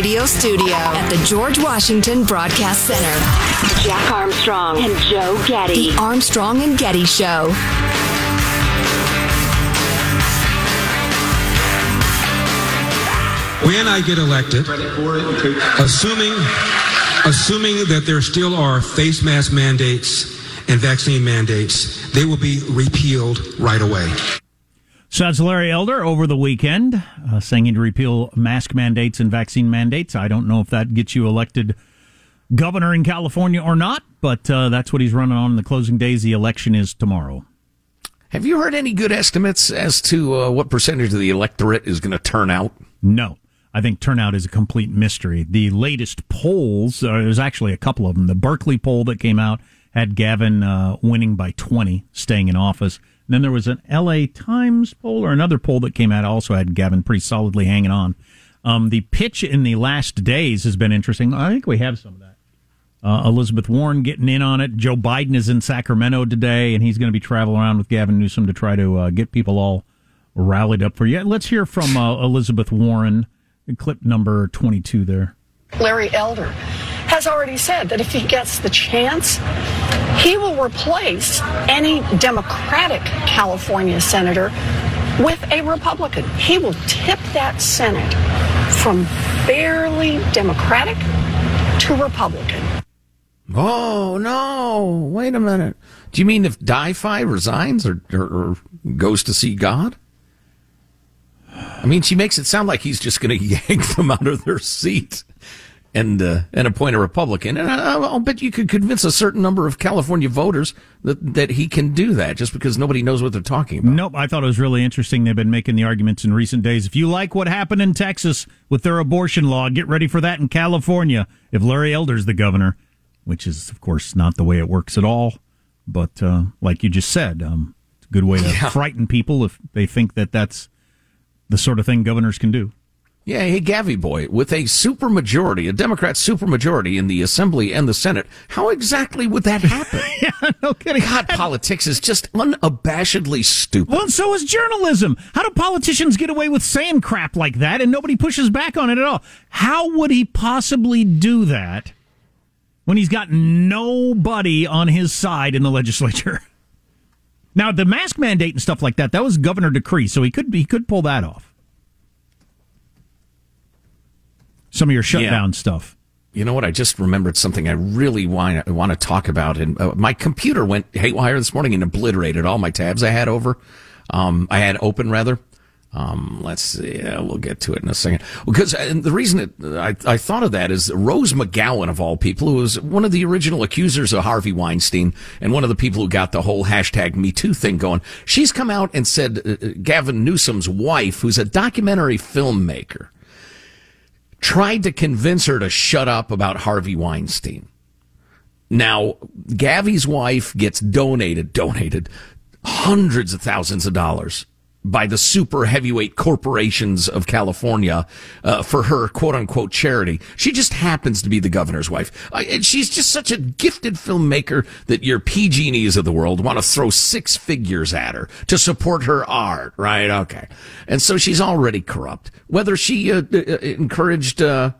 radio studio at the George Washington Broadcast Center. Jack Armstrong and Joe Getty. The Armstrong and Getty Show. When I get elected, assuming assuming that there still are face mask mandates and vaccine mandates, they will be repealed right away. So that's Larry Elder over the weekend uh, saying to repeal mask mandates and vaccine mandates. I don't know if that gets you elected governor in California or not, but uh, that's what he's running on in the closing days. The election is tomorrow. Have you heard any good estimates as to uh, what percentage of the electorate is going to turn out? No. I think turnout is a complete mystery. The latest polls, uh, there's actually a couple of them. The Berkeley poll that came out had Gavin uh, winning by 20, staying in office. Then there was an LA Times poll or another poll that came out also had Gavin pretty solidly hanging on. Um, the pitch in the last days has been interesting. I think we have some of that. Uh, Elizabeth Warren getting in on it. Joe Biden is in Sacramento today, and he's going to be traveling around with Gavin Newsom to try to uh, get people all rallied up for you. Let's hear from uh, Elizabeth Warren clip number 22 there. Larry Elder has already said that if he gets the chance, he will replace any Democratic California senator with a Republican. He will tip that Senate from barely Democratic to Republican. Oh, no. Wait a minute. Do you mean if Di-Fi resigns or, or, or goes to see God? I mean, she makes it sound like he's just going to yank them out of their seat and uh, and appoint a Republican. And I, will bet you could convince a certain number of California voters that that he can do that just because nobody knows what they're talking about. Nope, I thought it was really interesting. They've been making the arguments in recent days. If you like what happened in Texas with their abortion law, get ready for that in California. If Larry Elder's the governor, which is of course not the way it works at all, but uh, like you just said, um, it's a good way to yeah. frighten people if they think that that's the sort of thing governors can do. Yeah, hey, Gavi boy, with a supermajority, a Democrat supermajority in the Assembly and the Senate, how exactly would that happen? yeah, no kidding. God, politics is just unabashedly stupid. Well, so is journalism. How do politicians get away with saying crap like that and nobody pushes back on it at all? How would he possibly do that when he's got nobody on his side in the legislature? Now, the mask mandate and stuff like that, that was governor decree, so he could he could pull that off. Some of your shutdown yeah. stuff. You know what? I just remembered something I really want, want to talk about. And uh, my computer went haywire this morning and obliterated all my tabs I had over. Um, I had open rather. Um, let's see. Yeah, we'll get to it in a second. Because and the reason it, I, I thought of that is Rose McGowan, of all people, who was one of the original accusers of Harvey Weinstein and one of the people who got the whole hashtag Me Too thing going. She's come out and said uh, uh Gavin Newsom's wife, who's a documentary filmmaker, tried to convince her to shut up about Harvey Weinstein. Now, Gavi's wife gets donated, donated hundreds of thousands of dollars by the super heavyweight corporations of California uh, for her quote unquote charity. She just happens to be the governor's wife. Uh, and she's just such a gifted filmmaker that your PG&Es of the world want to throw six figures at her to support her art, right? Okay. And so she's already corrupt. Whether she uh, uh encouraged uh,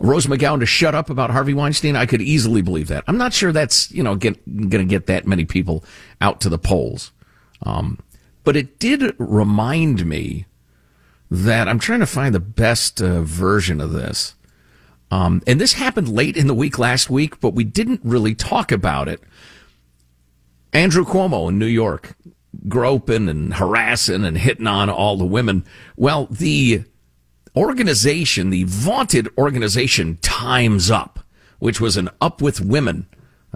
Rose McGowan to shut up about Harvey Weinstein, I could easily believe that. I'm not sure that's, you know, going to get that many people out to the polls. Um, but it did remind me that I'm trying to find the best uh, version of this. Um, and this happened late in the week last week, but we didn't really talk about it. Andrew Cuomo in New York, groping and harassing and hitting on all the women. Well, the organization, the vaunted organization Time's Up, which was an Up with Women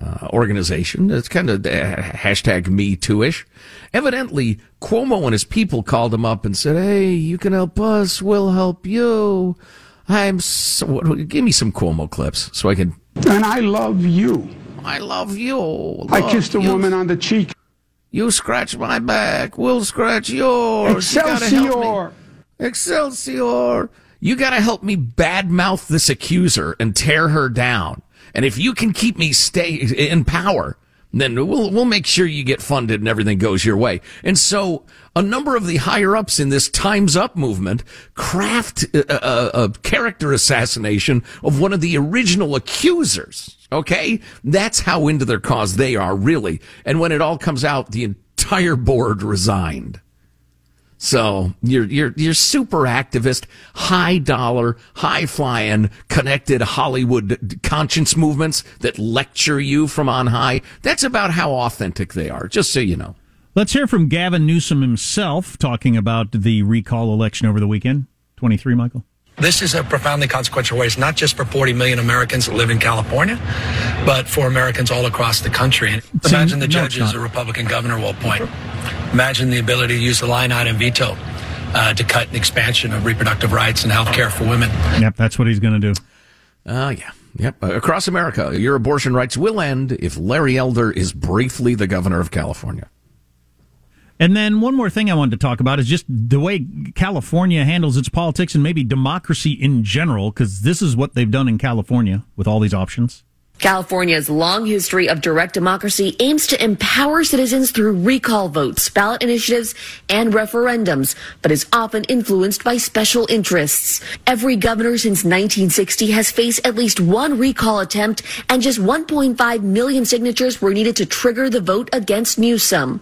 uh, organization. It's kind of uh, hashtag Me Too-ish. Evidently, Cuomo and his people called him up and said, "Hey, you can help us. We'll help you." I'm so, give me some Cuomo clips so I can. And I love you. I love you. Love I kissed a you. woman on the cheek. You scratch my back. We'll scratch yours. Excelsior. You Excelsior. You got to help me badmouth this accuser and tear her down. And if you can keep me stay in power, then we'll we'll make sure you get funded and everything goes your way. And so a number of the higher ups in this Times Up movement craft a, a, a character assassination of one of the original accusers. Okay, that's how into their cause they are really. And when it all comes out, the entire board resigned. So you're you're you're super activist, high dollar, high flying, connected Hollywood conscience movements that lecture you from on high. That's about how authentic they are. Just so you know. Let's hear from Gavin Newsom himself talking about the recall election over the weekend. Twenty three, Michael. This is a profoundly consequential race, not just for 40 million Americans that live in California, but for Americans all across the country. Imagine the judges not. a Republican governor will appoint. Imagine the ability to use the line item veto uh, to cut an expansion of reproductive rights and health care for women. Yep, that's what he's going to do. Oh, yeah. Yep. Uh, across America, your abortion rights will end if Larry Elder is briefly the governor of California. And then one more thing I wanted to talk about is just the way California handles its politics and maybe democracy in general, because this is what they've done in California with all these options. California's long history of direct democracy aims to empower citizens through recall votes, ballot initiatives, and referendums, but is often influenced by special interests. Every governor since 1960 has faced at least one recall attempt, and just 1.5 million signatures were needed to trigger the vote against Newsom.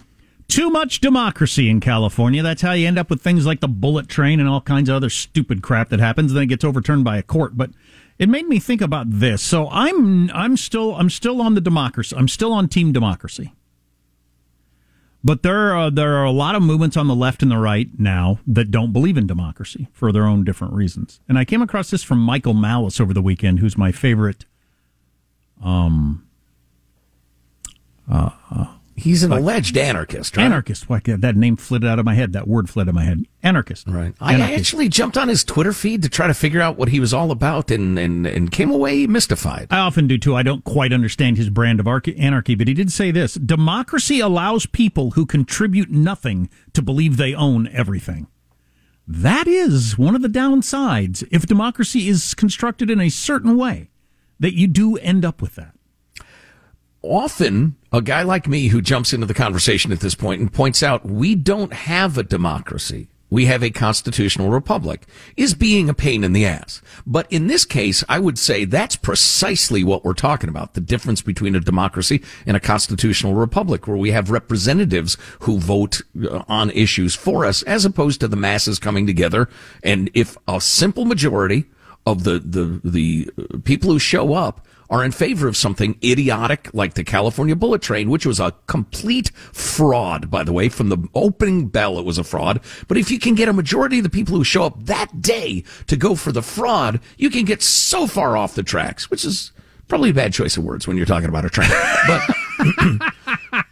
Too much democracy in California. That's how you end up with things like the bullet train and all kinds of other stupid crap that happens. And then it gets overturned by a court. But it made me think about this. So I'm I'm still I'm still on the democracy. I'm still on team democracy. But there are there are a lot of movements on the left and the right now that don't believe in democracy for their own different reasons. And I came across this from Michael Malice over the weekend, who's my favorite. Um. He's an alleged anarchist, right? Anarchist. Why, that name flitted out of my head. That word fled out of my head. Anarchist. Right. I actually jumped on his Twitter feed to try to figure out what he was all about and, and, and came away mystified. I often do too. I don't quite understand his brand of anarchy, but he did say this Democracy allows people who contribute nothing to believe they own everything. That is one of the downsides if democracy is constructed in a certain way, that you do end up with that. Often, a guy like me who jumps into the conversation at this point and points out we don't have a democracy. We have a constitutional republic is being a pain in the ass. But in this case, I would say that's precisely what we're talking about. The difference between a democracy and a constitutional republic where we have representatives who vote uh, on issues for us as opposed to the masses coming together. And if a simple majority of the, the, the uh, people who show up are in favor of something idiotic like the California bullet train, which was a complete fraud, by the way. From the opening bell, it was a fraud. But if you can get a majority of the people who show up that day to go for the fraud, you can get so far off the tracks, which is probably a bad choice of words when you're talking about a train. But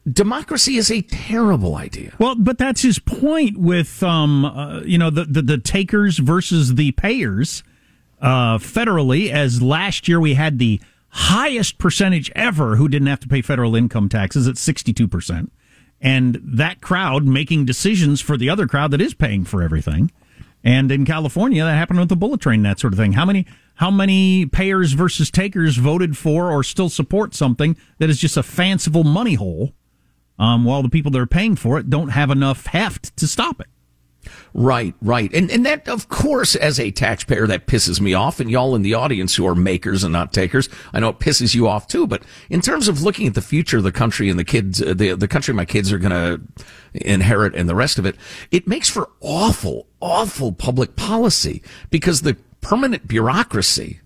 democracy is a terrible idea. Well, but that's his point with, um, uh, you know, the, the, the takers versus the payers uh, federally, as last year we had the highest percentage ever who didn't have to pay federal income taxes at 62%. And that crowd making decisions for the other crowd that is paying for everything. And in California, that happened with the bullet train, that sort of thing. How many, how many payers versus takers voted for or still support something that is just a fanciful money hole, um, while the people that are paying for it don't have enough heft to stop it? Right, right. And and that of course as a taxpayer that pisses me off and y'all in the audience who are makers and not takers, I know it pisses you off too, but in terms of looking at the future of the country and the kids uh, the the country my kids are going to inherit and the rest of it, it makes for awful awful public policy because the permanent bureaucracy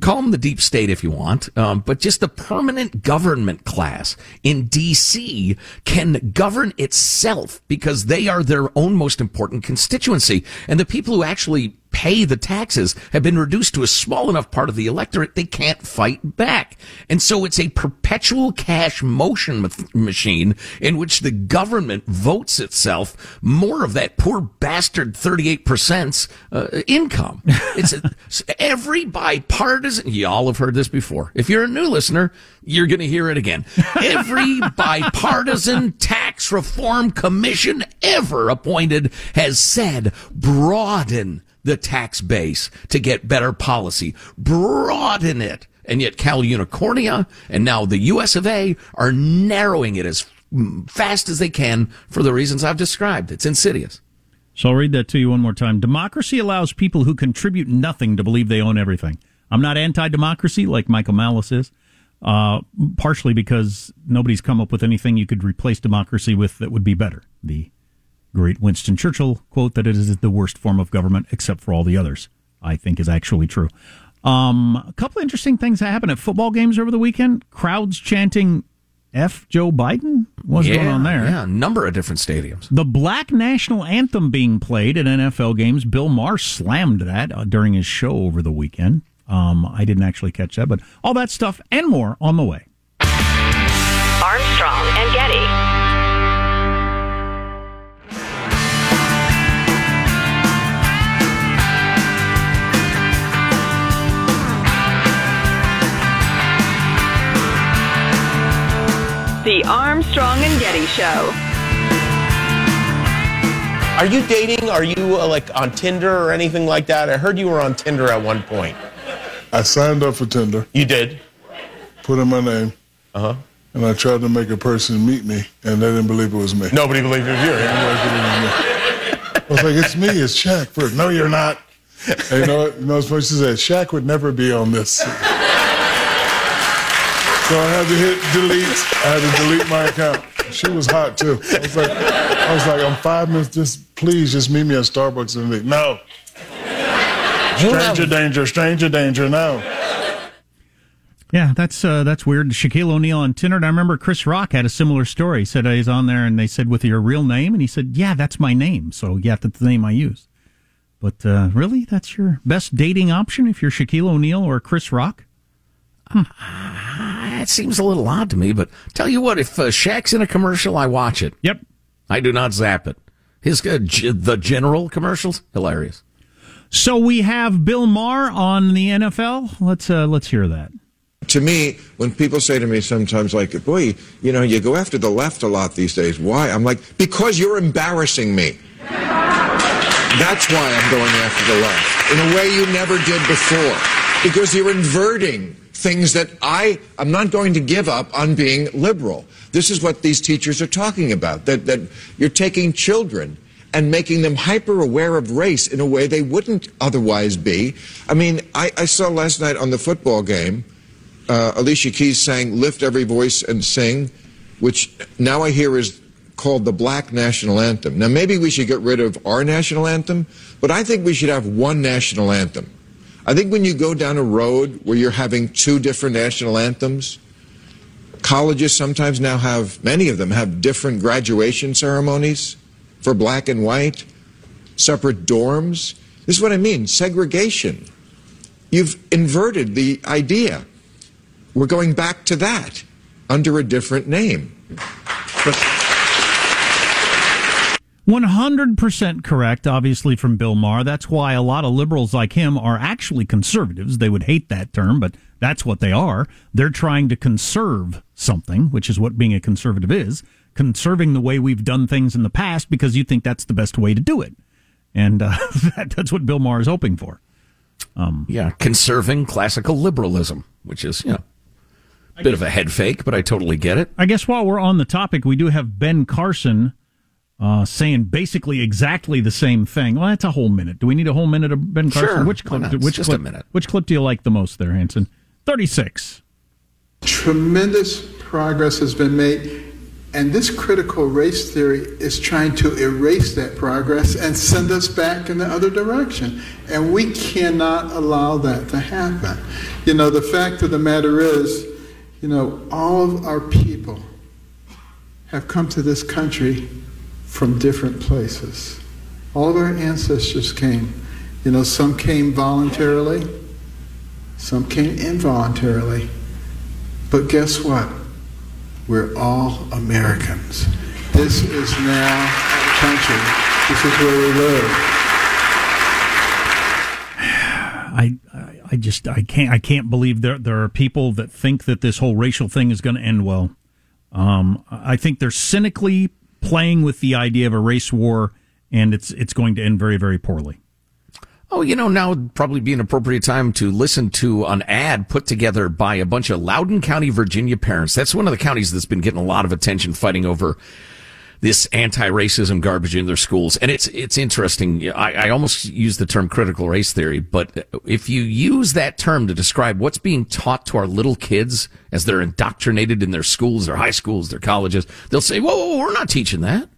call them the deep state if you want, um, but just the permanent government class in D.C. can govern itself because they are their own most important constituency. And the people who actually pay the taxes have been reduced to a small enough part of the electorate they can't fight back. And so it's a perpetual cash motion ma- machine in which the government votes itself more of that poor bastard 38% uh, income. It's a, every bipartisan, y'all have heard this before. If you're a new listener, you're going to hear it again. Every bipartisan tax reform commission ever appointed has said broaden the tax base to get better policy. Broaden it. And yet Cal Unicornia and now the US of A are narrowing it as fast as they can for the reasons I've described. It's insidious. So I'll read that to you one more time. Democracy allows people who contribute nothing to believe they own everything. I'm not anti democracy like Michael Malice is, uh, partially because nobody's come up with anything you could replace democracy with that would be better. The great Winston Churchill quote that it is the worst form of government except for all the others, I think is actually true. Um, a couple of interesting things that happened at football games over the weekend. Crowds chanting F Joe Biden? What's yeah, going on there? Yeah, a number of different stadiums. The black national anthem being played at NFL games. Bill Maher slammed that uh, during his show over the weekend. Um, I didn't actually catch that, but all that stuff and more on the way. Armstrong and Getty. The Armstrong and Getty Show. Are you dating? Are you uh, like on Tinder or anything like that? I heard you were on Tinder at one point. I signed up for Tinder. You did? Put in my name. Uh huh. And I tried to make a person meet me, and they didn't believe it was me. Nobody believed it was you. I was like, it's me, it's Shaq. First. No, you're not. And you know what? You know, as much as that, Shaq would never be on this. So I had to hit delete. I had to delete my account. She was hot too. I was like, I was like, I'm five minutes. Just please, just meet me at Starbucks and leave. No. Stranger danger, stranger danger. No. Yeah, that's uh, that's weird. Shaquille O'Neal on Tinder. And I remember Chris Rock had a similar story. He said he's on there, and they said with your real name, and he said, "Yeah, that's my name." So yeah, that's the name I use. But uh, really, that's your best dating option if you're Shaquille O'Neal or Chris Rock. It seems a little odd to me, but tell you what, if uh, Shaq's in a commercial, I watch it. Yep. I do not zap it. His uh, g- the general commercials hilarious. So we have Bill Maher on the NFL. Let's uh, let's hear that. To me, when people say to me sometimes, like, "Boy, you know, you go after the left a lot these days. Why?" I'm like, "Because you're embarrassing me." That's why I'm going after the left in a way you never did before. Because you're inverting things that I I'm not going to give up on being liberal. This is what these teachers are talking about. That that you're taking children and making them hyper aware of race in a way they wouldn't otherwise be. I mean, I, I saw last night on the football game, uh, Alicia Keys sang "Lift Every Voice and Sing," which now I hear is called the Black National Anthem. Now maybe we should get rid of our national anthem, but I think we should have one national anthem. I think when you go down a road where you're having two different national anthems, colleges sometimes now have, many of them have different graduation ceremonies for black and white, separate dorms. This is what I mean segregation. You've inverted the idea. We're going back to that under a different name. But 100% correct, obviously, from Bill Maher. That's why a lot of liberals like him are actually conservatives. They would hate that term, but that's what they are. They're trying to conserve something, which is what being a conservative is conserving the way we've done things in the past because you think that's the best way to do it. And uh, that, that's what Bill Maher is hoping for. Um, yeah, conserving classical liberalism, which is, you know, a bit of a head fake, but I totally get it. I guess while we're on the topic, we do have Ben Carson uh, saying basically exactly the same thing. Well, that's a whole minute. Do we need a whole minute of Ben Carson? Sure, which clip? Which just clip, a minute. Which clip do you like the most there, Hanson? Thirty-six. Tremendous progress has been made, and this critical race theory is trying to erase that progress and send us back in the other direction. And we cannot allow that to happen. You know, the fact of the matter is, you know, all of our people have come to this country from different places. All of our ancestors came. You know, some came voluntarily, some came involuntarily. But guess what? We're all Americans. This is now our country. This is where we live. I, I just I can't I can't believe there there are people that think that this whole racial thing is going to end well. Um, I think they're cynically playing with the idea of a race war, and it's it's going to end very very poorly. Oh, you know, now would probably be an appropriate time to listen to an ad put together by a bunch of Loudoun County, Virginia parents. That's one of the counties that's been getting a lot of attention fighting over this anti-racism garbage in their schools. And it's, it's interesting. I, I almost use the term critical race theory, but if you use that term to describe what's being taught to our little kids as they're indoctrinated in their schools, their high schools, their colleges, they'll say, whoa, whoa, whoa we're not teaching that.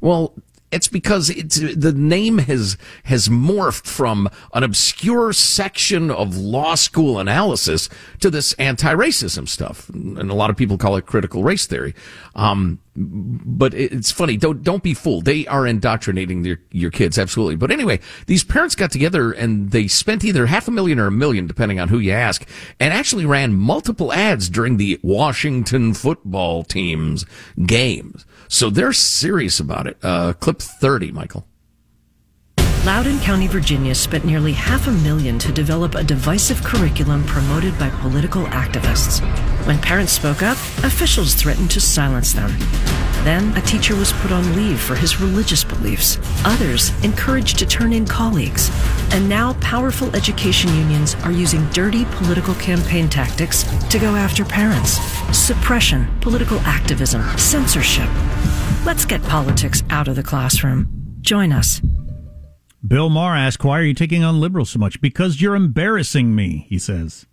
Well, it's because it's the name has has morphed from an obscure section of law school analysis to this anti-racism stuff, and a lot of people call it critical race theory. Um, but it's funny. Don't don't be fooled. They are indoctrinating their, your kids absolutely. But anyway, these parents got together and they spent either half a million or a million, depending on who you ask, and actually ran multiple ads during the Washington football team's games. So they're serious about it. Uh, clip 30, Michael. Loudoun County, Virginia spent nearly half a million to develop a divisive curriculum promoted by political activists. When parents spoke up, officials threatened to silence them. Then a teacher was put on leave for his religious beliefs. Others encouraged to turn in colleagues. And now powerful education unions are using dirty political campaign tactics to go after parents. Suppression, political activism, censorship. Let's get politics out of the classroom. Join us. Bill Maher asked, Why are you taking on liberals so much? Because you're embarrassing me, he says.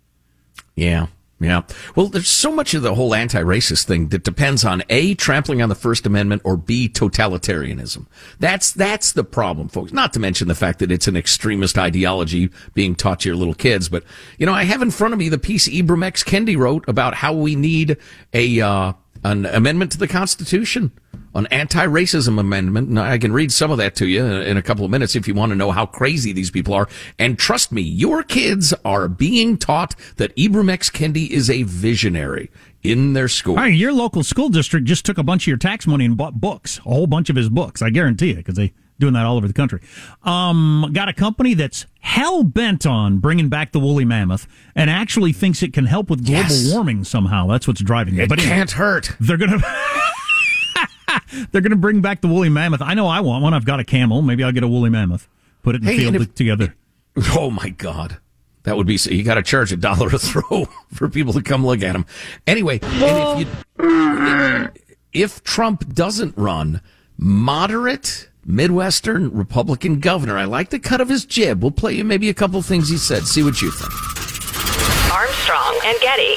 Yeah. Yeah. Well, there's so much of the whole anti-racist thing that depends on A, trampling on the First Amendment or B, totalitarianism. That's, that's the problem, folks. Not to mention the fact that it's an extremist ideology being taught to your little kids. But, you know, I have in front of me the piece Ibram X. Kendi wrote about how we need a, uh, an amendment to the Constitution an anti-racism amendment. And I can read some of that to you in a couple of minutes if you want to know how crazy these people are. And trust me, your kids are being taught that Ibram X. Kendi is a visionary in their school. Right, your local school district just took a bunch of your tax money and bought books, a whole bunch of his books. I guarantee you, because they doing that all over the country. Um, got a company that's hell bent on bringing back the woolly mammoth and actually thinks it can help with global Yes. warming somehow. That's what's driving it. It anyway, can't hurt. They're gonna. They're going to bring back the woolly mammoth. I know I want one. I've got a camel. Maybe I'll get a woolly mammoth. Put it in Hey, the field if- together. Oh my God. That would be, so. you got to charge a dollar a throw for people to come look at them. Anyway, and if you, if Trump doesn't run, moderate Midwestern Republican governor, I like the cut of his jib. We'll play you maybe a couple things he said. See what you think. Armstrong and Getty.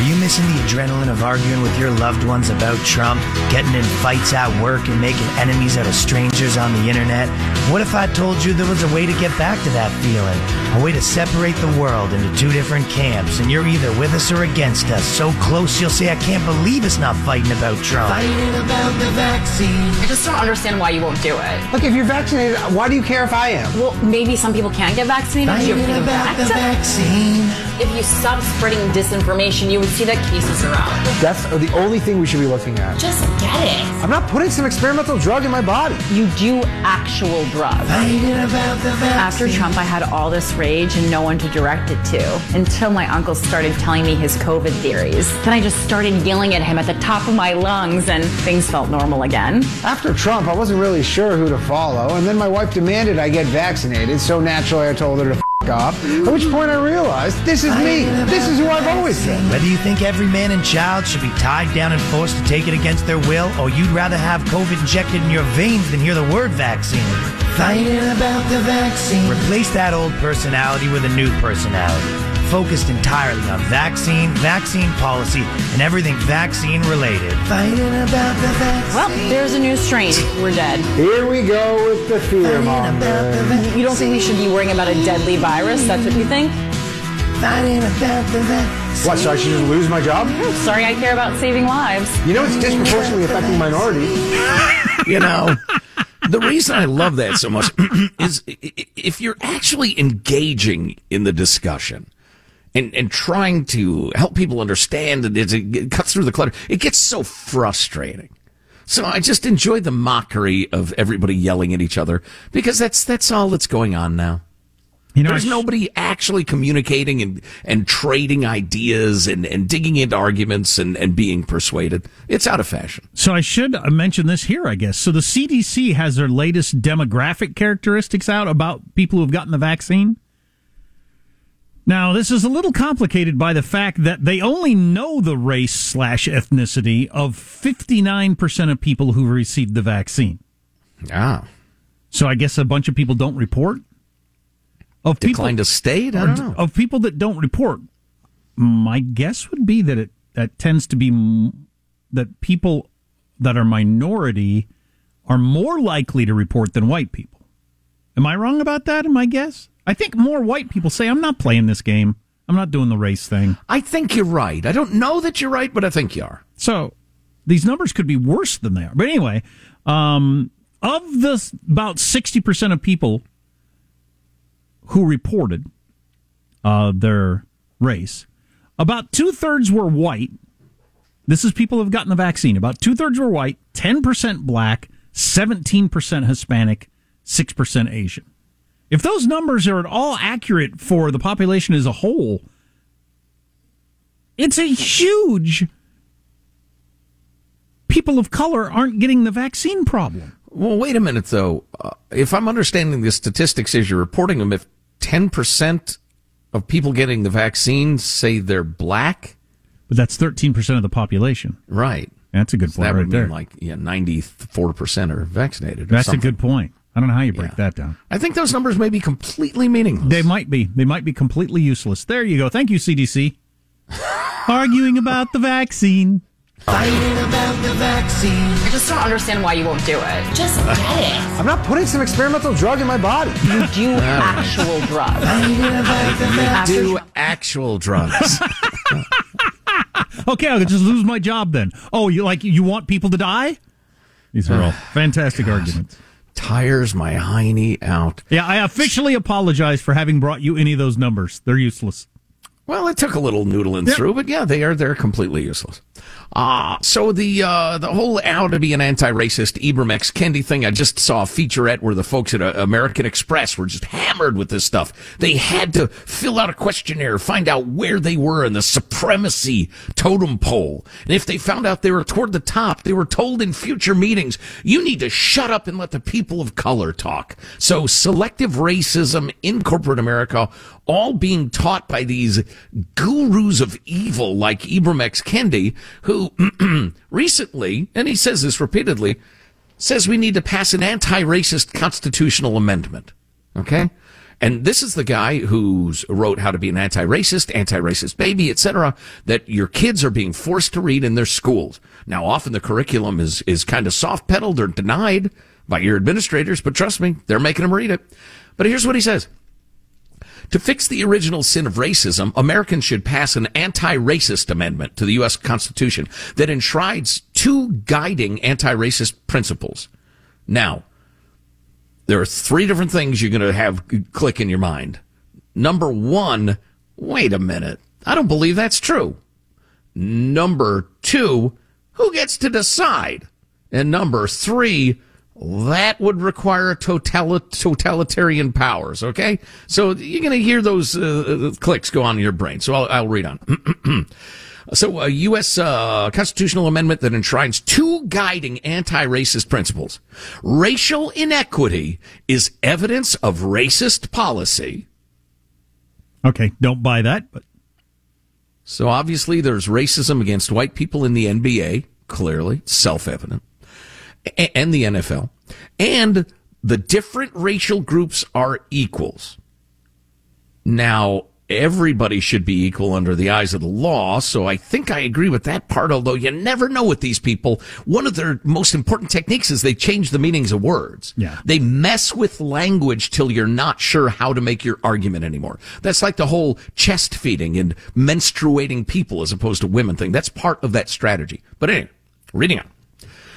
Are you missing the adrenaline of arguing with your loved ones about Trump, getting in fights at work, and making enemies out of strangers on the internet? What if I told you there was a way to get back to that feeling? A way to separate the world into two different camps, and you're either with us or against us. So close you'll say, I can't believe it's not fighting about Trump. Fighting about the vaccine. I just don't understand why you won't do it. Look, if you're vaccinated, why do you care if I am? Well, maybe some people can't get vaccinated. Fighting you're the vaccine. If you stop spreading disinformation, you would see that cases are up. That's the only thing we should be looking at. Just get it. I'm not putting some experimental drug in my body. You do actual drugs. Fighting about the After Trump, I had all this rage and no one to direct it to until my uncle started telling me his COVID theories. Then I just started yelling at him at the top of my lungs and things felt normal again. After Trump, I wasn't really sure who to follow, and then my wife demanded I get vaccinated, so naturally I told her to f off. At which point I realized this is me. This is who I've always been. Whether you think every man and child should be tied down and forced to take it against their will, or you'd rather have COVID injected in your veins than hear the word vaccine. Fighting about the vaccine. Replace that old personality with a new personality. Focused entirely on vaccine, vaccine policy, and everything vaccine related. Fighting about the vaccine. Well, there's a new strain. We're dead. Here we go with the fear mongering. You don't think we should be worrying about a deadly virus? That's what you think? Fighting about the vaccine. What, so I should just lose my job? Sorry, I care about saving lives. You know it's disproportionately affecting minorities. You know, the reason I love that so much is i- i- if you're actually engaging in the discussion and, and trying to help people understand and it, cuts through the clutter, it gets so frustrating. So I just enjoy the mockery of everybody yelling at each other because that's that's all that's going on now. You know, There's nobody actually communicating and, and trading ideas and, and digging into arguments and, and being persuaded. It's out of fashion. So I should uh, mention this here, I guess. So the CDC has their latest demographic characteristics out about people who have gotten the vaccine. Now, this is a little complicated by the fact that they only know the race slash ethnicity of 59% of people who received the vaccine. Ah. So I guess a bunch of people don't report. Of Decline to state? I don't know. Of people that don't report, my guess would be that it that tends to be m- that people that are minority are more likely to report than white people. Am I wrong about that? In my guess, I think more white people say, "I'm not playing this game. I'm not doing the race thing." I think you're right. I don't know that you're right, but I think you are. So these numbers could be worse than they are. But anyway, um, of the about sixty percent of people who reported uh, their race, about two thirds were white. This is people who have gotten the vaccine. About two thirds were white, ten percent black, seventeen percent Hispanic, six percent Asian. If those numbers are at all accurate for the population as a whole, it's a huge people of color aren't getting the vaccine problem. Well, wait a minute, though. Uh, if I'm understanding the statistics as you're reporting them, if 10% of people getting the vaccine say they're black, But that's 13% of the population. right? That's a good So point that right would mean there. like yeah, 94% are vaccinated. Or That's a good point. I don't know how you break that down. I think those numbers may be completely meaningless. They might be. They might be completely useless. There you go. Thank you, CDC. Arguing about the vaccine. Fighting about the vaccine. I just don't understand why you won't do it. Just get it. I'm not putting some experimental drug in my body. You do actual drugs. You do actual drugs. Okay, I'll just lose my job then. Oh, you like you want people to die? These are all fantastic arguments. Tires my hiney out. Yeah, I officially apologize for having brought you any of those numbers. They're useless. Well, it took a little noodling through, but yeah, they are they're completely useless. Uh, so the uh, the whole how to be an anti-racist Ibram X Kendi thing, I just saw a featurette where the folks at uh, American Express were just hammered with this stuff. They had to fill out a questionnaire, find out where they were in the supremacy totem pole. And if they found out they were toward the top, they were told in future meetings, you need to shut up and let the people of color talk. So selective racism in corporate America, all being taught by these gurus of evil like Ibram X. Kendi, who recently, and he says this repeatedly, says we need to pass an anti-racist constitutional amendment. Okay? And this is the guy who's wrote how to be an anti-racist, anti-racist baby, etc., that your kids are being forced to read in their schools. Now, often the curriculum is, is kind of soft pedaled or denied by your administrators, but trust me, they're making them read it. But here's what he says. To fix the original sin of racism, Americans should pass an anti-racist amendment to the U.S. Constitution that enshrines two guiding anti-racist principles. Now, there are three different things you're going to have click in your mind. Number one, wait a minute. I don't believe that's true. Number two, who gets to decide? And number three, that would require totali- totalitarian powers. Okay, so you're going to hear those uh, clicks go on in your brain. So I'll, I'll read on. so a U.S. Uh, constitutional amendment that enshrines two guiding anti-racist principles: racial inequity is evidence of racist policy. Okay, don't buy that, but So obviously there's racism against white people in the NBA, clearly, self-evident, and the NFL. And the different racial groups are equals. Now, everybody should be equal under the eyes of the law, so I think I agree with that part, although you never know with these people. One of their most important techniques is they change the meanings of words. Yeah. They mess with language till you're not sure how to make your argument anymore. That's like the whole chest feeding and menstruating people as opposed to women thing. That's part of that strategy. But anyway, reading on.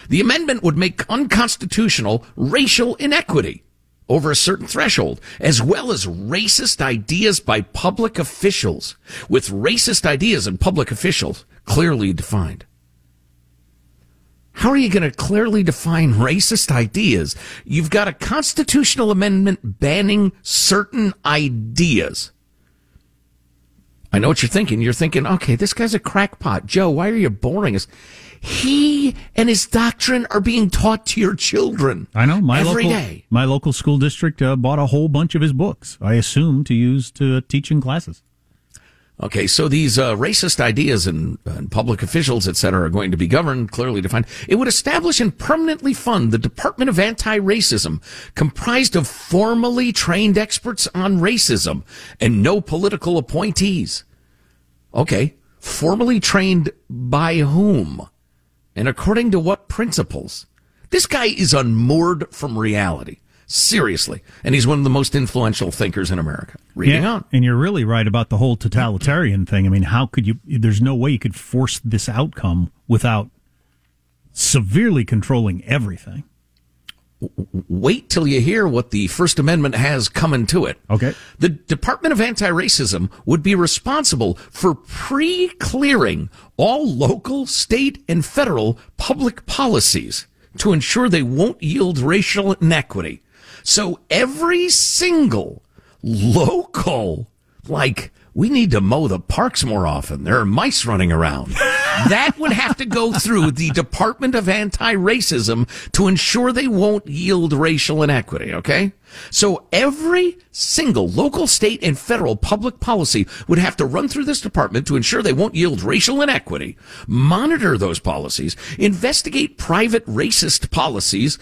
The amendment would make unconstitutional racial inequity over a certain threshold, as well as racist ideas by public officials, with racist ideas and public officials clearly defined. How are you going to clearly define racist ideas? You've got a constitutional amendment banning certain ideas. I know what you're thinking. You're thinking, okay, this guy's a crackpot. Joe, why are you boring us? He and his doctrine are being taught to your children. I know my every local day. my local school district uh, bought a whole bunch of his books. I assume to use to teach in classes. Okay, so these uh, racist ideas and, and public officials, et cetera, are going to be governed, clearly defined. It would establish and permanently fund the Department of Anti-Racism, comprised of formally trained experts on racism and no political appointees. Okay, formally trained by whom? And according to what principles? This guy is unmoored from reality. Seriously. And he's one of the most influential thinkers in America. Reading Yeah, on. And you're really right about the whole totalitarian thing. I mean, how could you? There's no way you could force this outcome without severely controlling everything. Wait till you hear what the First Amendment has coming to it. Okay. The Department of Anti-Racism would be responsible for pre-clearing all local, state, and federal public policies to ensure they won't yield racial inequity. So every single local, like, we need to mow the parks more often. There are mice running around. that would have to go through the Department of Anti-Racism to ensure they won't yield racial inequity, okay? So every single local, state, and federal public policy would have to run through this department to ensure they won't yield racial inequity, monitor those policies, investigate private racist policies,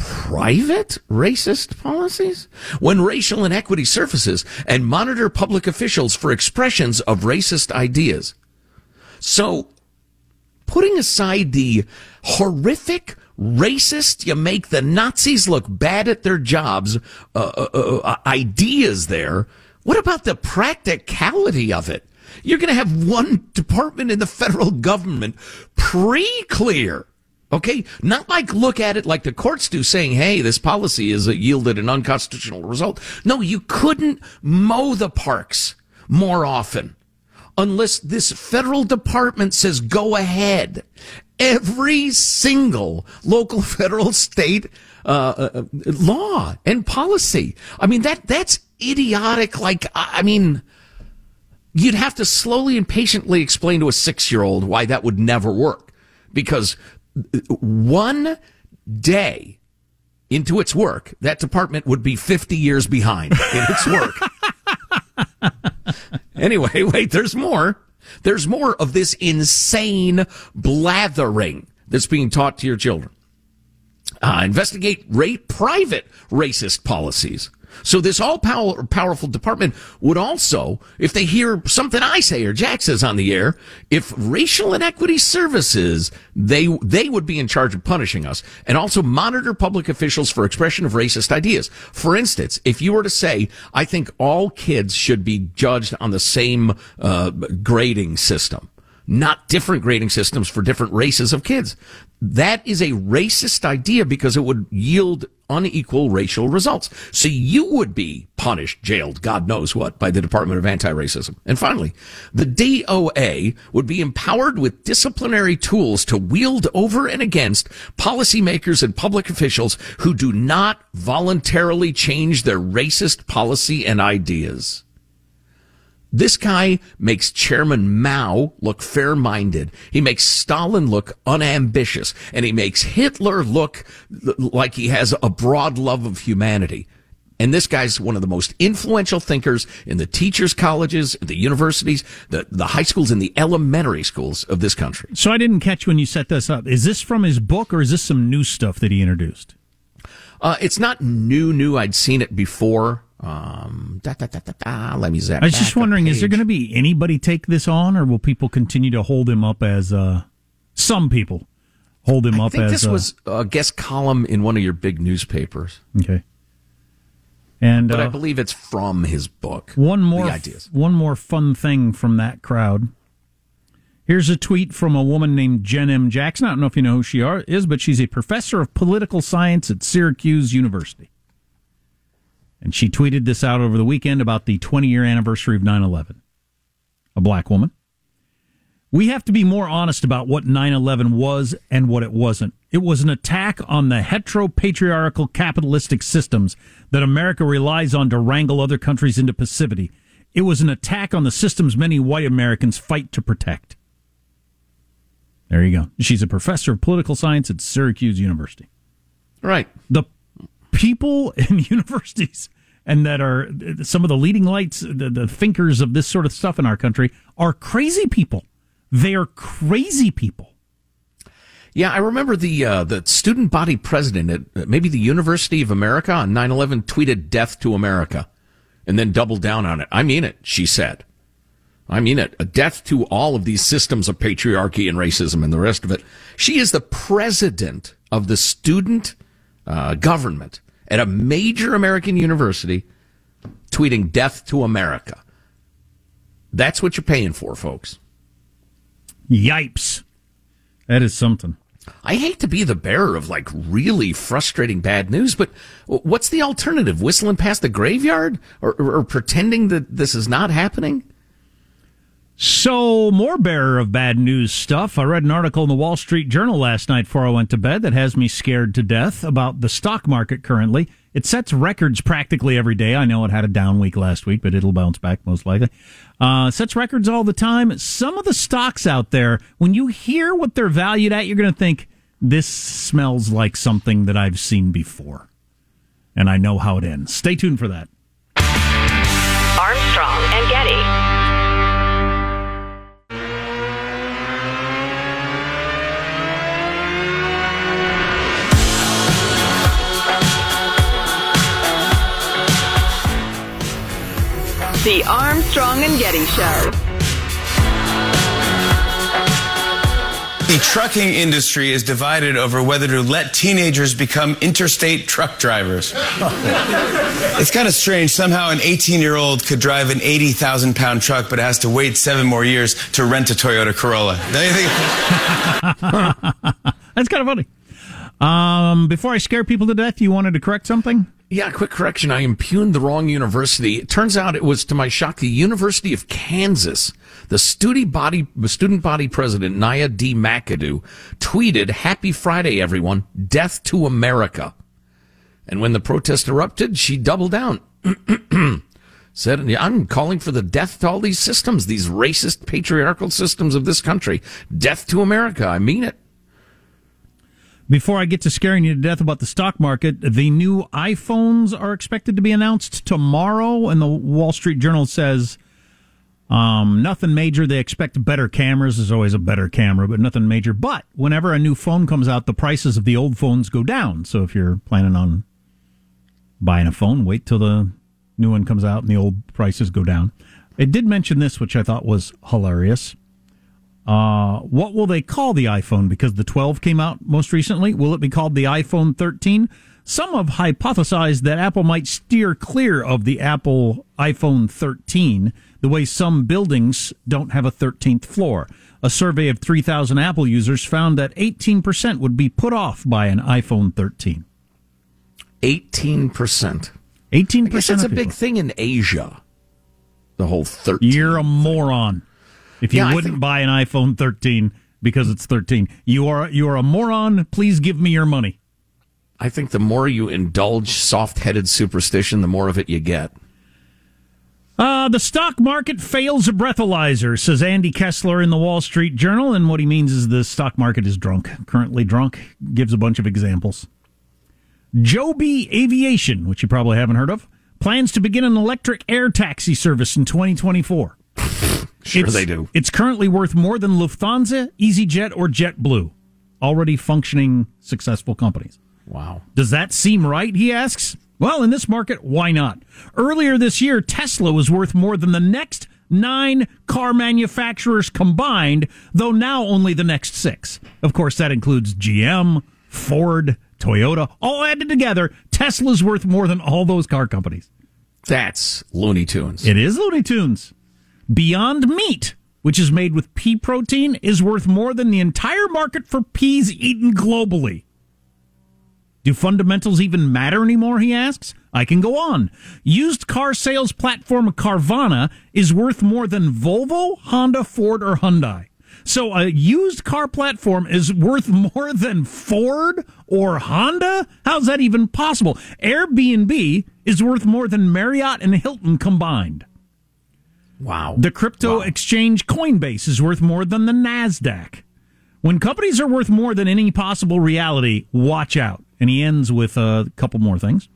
private racist policies? When racial inequity surfaces and monitor public officials for expressions of racist ideas. So, putting aside the horrific racist, you make the Nazis look bad at their jobs, uh, uh, uh, ideas there, what about the practicality of it? You're going to have one department in the federal government pre-clear Okay, not like look at it like the courts do, saying, "Hey, this policy has yielded an unconstitutional result." No, you couldn't mow the parks more often unless this federal department says go ahead. Every single local, federal, state uh, uh, law and policy. I mean that that's idiotic. Like I mean. You'd have to slowly and patiently explain to a six year old why that would never work. Because one day into its work, that department would be 50 years behind in its work. anyway, wait, there's more. There's more of this insane blathering that's being taught to your children. Uh, investigate rate private racist policies. So this all power, powerful department would also, if they hear something I say or Jack says on the air, if racial inequity services, they, they would be in charge of punishing us and also monitor public officials for expression of racist ideas. For instance, if you were to say, I think all kids should be judged on the same, uh, grading system not different grading systems for different races of kids. That is a racist idea because it would yield unequal racial results. So you would be punished, jailed, God knows what, by the Department of Anti-Racism. And finally, the DOA would be empowered with disciplinary tools to wield over and against policymakers and public officials who do not voluntarily change their racist policy and ideas. This guy makes Chairman Mao look fair-minded. He makes Stalin look unambitious. And he makes Hitler look like he has a broad love of humanity. And this guy's one of the most influential thinkers in the teachers' colleges, the universities, the, the high schools, and the elementary schools of this country. So I didn't catch when you set this up. Is this from his book or is this some new stuff that he introduced? Uh, it's not new, new. I'd seen it before. Um, da, da, da, da, da. Let me zap. I was just a wondering, is there going to be anybody take this on, or will people continue to hold him up as uh, some people hold him I up think as this uh, was a guest column in one of your big newspapers, okay? And but I uh, believe it's from his book. one more ideas. one more fun thing from that crowd. Here's a tweet from a woman named Jenn M. Jackson. I don't know if you know who she are, is, but she's a professor of political science at Syracuse University. And she tweeted this out over the weekend about the 20 year anniversary of 9 11. A black woman. We have to be more honest about what 9 11 was and what it wasn't. It was an attack on the heteropatriarchal capitalistic systems that America relies on to wrangle other countries into passivity. It was an attack on the systems many white Americans fight to protect. There you go. She's a professor of political science at Syracuse University. Right. The people in universities and that are some of the leading lights, the, the thinkers of this sort of stuff in our country are crazy people. They are crazy people. Yeah, I remember the uh, the student body president at maybe the University of America on 9/11 tweeted "Death to America," and then doubled down on it. I mean it, she said. I mean it. A death to all of these systems of patriarchy and racism and the rest of it. She is the president of the student uh, government at a major American university, tweeting "Death to America." That's what you're paying for, folks. Yipes. That is something. I hate to be the bearer of like really frustrating bad news, but what's the alternative? Whistling past the graveyard or, or, or, pretending that this is not happening? So, more bearer of bad news stuff. I read an article in the Wall Street Journal last night before I went to bed that has me scared to death about the stock market currently. It sets records practically every day. I know it had a down week last week, but it'll bounce back most likely. Uh, sets records all the time. Some of the stocks out there, when you hear what they're valued at, you're going to think, this smells like something that I've seen before. And I know how it ends. Stay tuned for that. The Armstrong and Getty Show. The trucking industry is divided over whether to let teenagers become interstate truck drivers. it's kind of strange. Somehow, an 18 year old could drive an 80,000 pound truck, but has to wait seven more years to rent a Toyota Corolla. Don't you think? That's kind of funny. Um, before I scare people to death, you wanted to correct something? Yeah, quick correction. I impugned the wrong university. It turns out it was, to my shock, the University of Kansas. The student body, student body president, Niya D. McAdoo, tweeted, Happy Friday, everyone. Death to America. And when the protest erupted, she doubled down. Said, I'm calling for the death to all these systems, these racist, patriarchal systems of this country. Death to America. I mean it. Before I get to scaring you to death about the stock market, the new iPhones are expected to be announced tomorrow, and the Wall Street Journal says um, nothing major. They expect better cameras. There's always a better camera, but nothing major. But whenever a new phone comes out, the prices of the old phones go down. So if you're planning on buying a phone, wait till the new one comes out and the old prices go down. It did mention this, which I thought was hilarious. Uh, what will they call the iPhone? Because the 12 came out most recently. Will it be called the iPhone 13? Some have hypothesized that Apple might steer clear of the Apple iPhone 13, the way some buildings don't have a 13th floor. A survey of 3,000 Apple users found that 18% would be put off by an iPhone 13. 18%. 18%. That's a big thing in Asia. The whole 13. You're a moron. If you yeah, wouldn't think... buy an iPhone 13 because it's 13, you are you are a moron. Please give me your money. I think the more you indulge soft-headed superstition, the more of it you get. Uh, the stock market fails a breathalyzer, says Andy Kessler in the Wall Street Journal. And what he means is the stock market is drunk, currently drunk. Gives a bunch of examples. Joby Aviation, which you probably haven't heard of, plans to begin an electric air taxi service in 2024. Sure, it's, they do. It's currently worth more than Lufthansa, EasyJet, or JetBlue, already functioning successful companies. Wow. Does that seem right? He asks. Well, in this market, why not? Earlier this year, Tesla was worth more than the next nine car manufacturers combined, though now only the next six. Of course, that includes GM, Ford, Toyota, all added together. Tesla's worth more than all those car companies. That's Looney Tunes. It is Looney Tunes. Beyond Meat, which is made with pea protein, is worth more than the entire market for peas eaten globally. Do fundamentals even matter anymore? He asks. I can go on. Used car sales platform Carvana is worth more than Volvo, Honda, Ford, or Hyundai. So a used car platform is worth more than Ford or Honda? How's that even possible? Airbnb is worth more than Marriott and Hilton combined. Wow. The crypto exchange Coinbase is worth more than the NASDAQ. When companies are worth more than any possible reality, watch out. And he ends with a couple more things.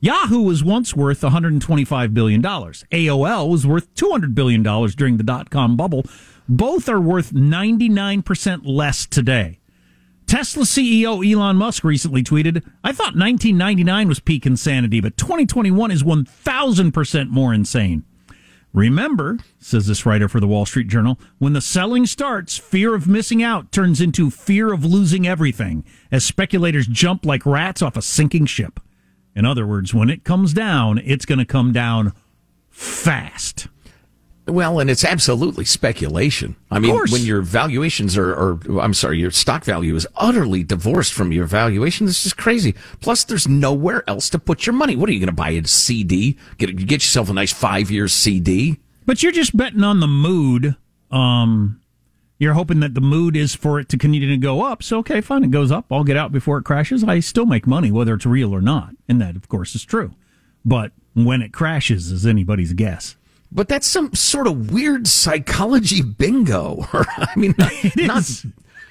Yahoo was once worth $125 billion. AOL was worth $200 billion during the dot com bubble. Both are worth 99% less today. Tesla CEO Elon Musk recently tweeted, I thought 1999 was peak insanity, but 2021 is 1000% more insane. Remember, says this writer for the Wall Street Journal, when the selling starts, fear of missing out turns into fear of losing everything as speculators jump like rats off a sinking ship. In other words, when it comes down, it's going to come down fast. Well, and it's absolutely speculation. I mean, when your valuations are, or I'm sorry, your stock value is utterly divorced from your valuation, this is crazy. Plus, there's nowhere else to put your money. What are you going to buy a CD? Get get yourself a nice five year CD. But you're just betting on the mood. Um, you're hoping that the mood is for it to continue to go up. So, okay, fine, it goes up. I'll get out before it crashes. I still make money, whether it's real or not. And that, of course, is true. But when it crashes is anybody's guess. But that's some sort of weird psychology bingo. I mean, not, not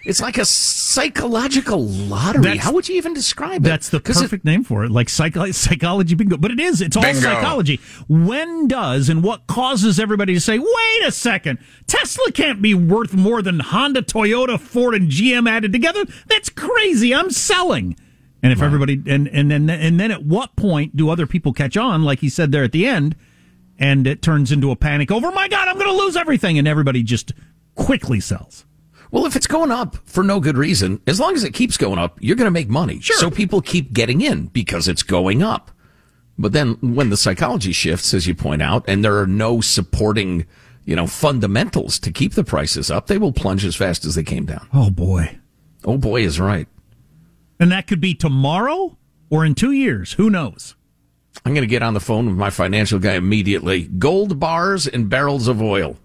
it's like a psychological lottery. That's- How would you even describe it? That's the 'Cause it- perfect name for it, like psycho- psychology bingo. But it is. It's all Bingo. psychology. When does and what causes everybody to say, "Wait a second, Tesla can't be worth more than Honda, Toyota, Ford, and GM added together"? That's crazy. I'm selling. And if everybody and and then and then at what point do other people catch on, like he said there at the end, and it turns into a panic over, "My God, I'm going to lose everything," and everybody just quickly sells. Well, if it's going up for no good reason, as long as it keeps going up, you're going to make money. Sure. So people keep getting in because it's going up. But then when the psychology shifts, as you point out, and there are no supporting, you know, fundamentals to keep the prices up, they will plunge as fast as they came down. Oh boy. Oh boy is right. And that could be tomorrow or in two years. Who knows? I'm going to get on the phone with my financial guy immediately. Gold bars and barrels of oil.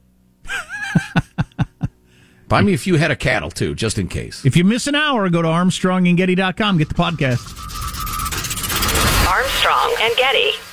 Buy me a few head of cattle too, just in case. If you miss an hour, go to armstrongandgetty.com, get the podcast. Armstrong and Getty.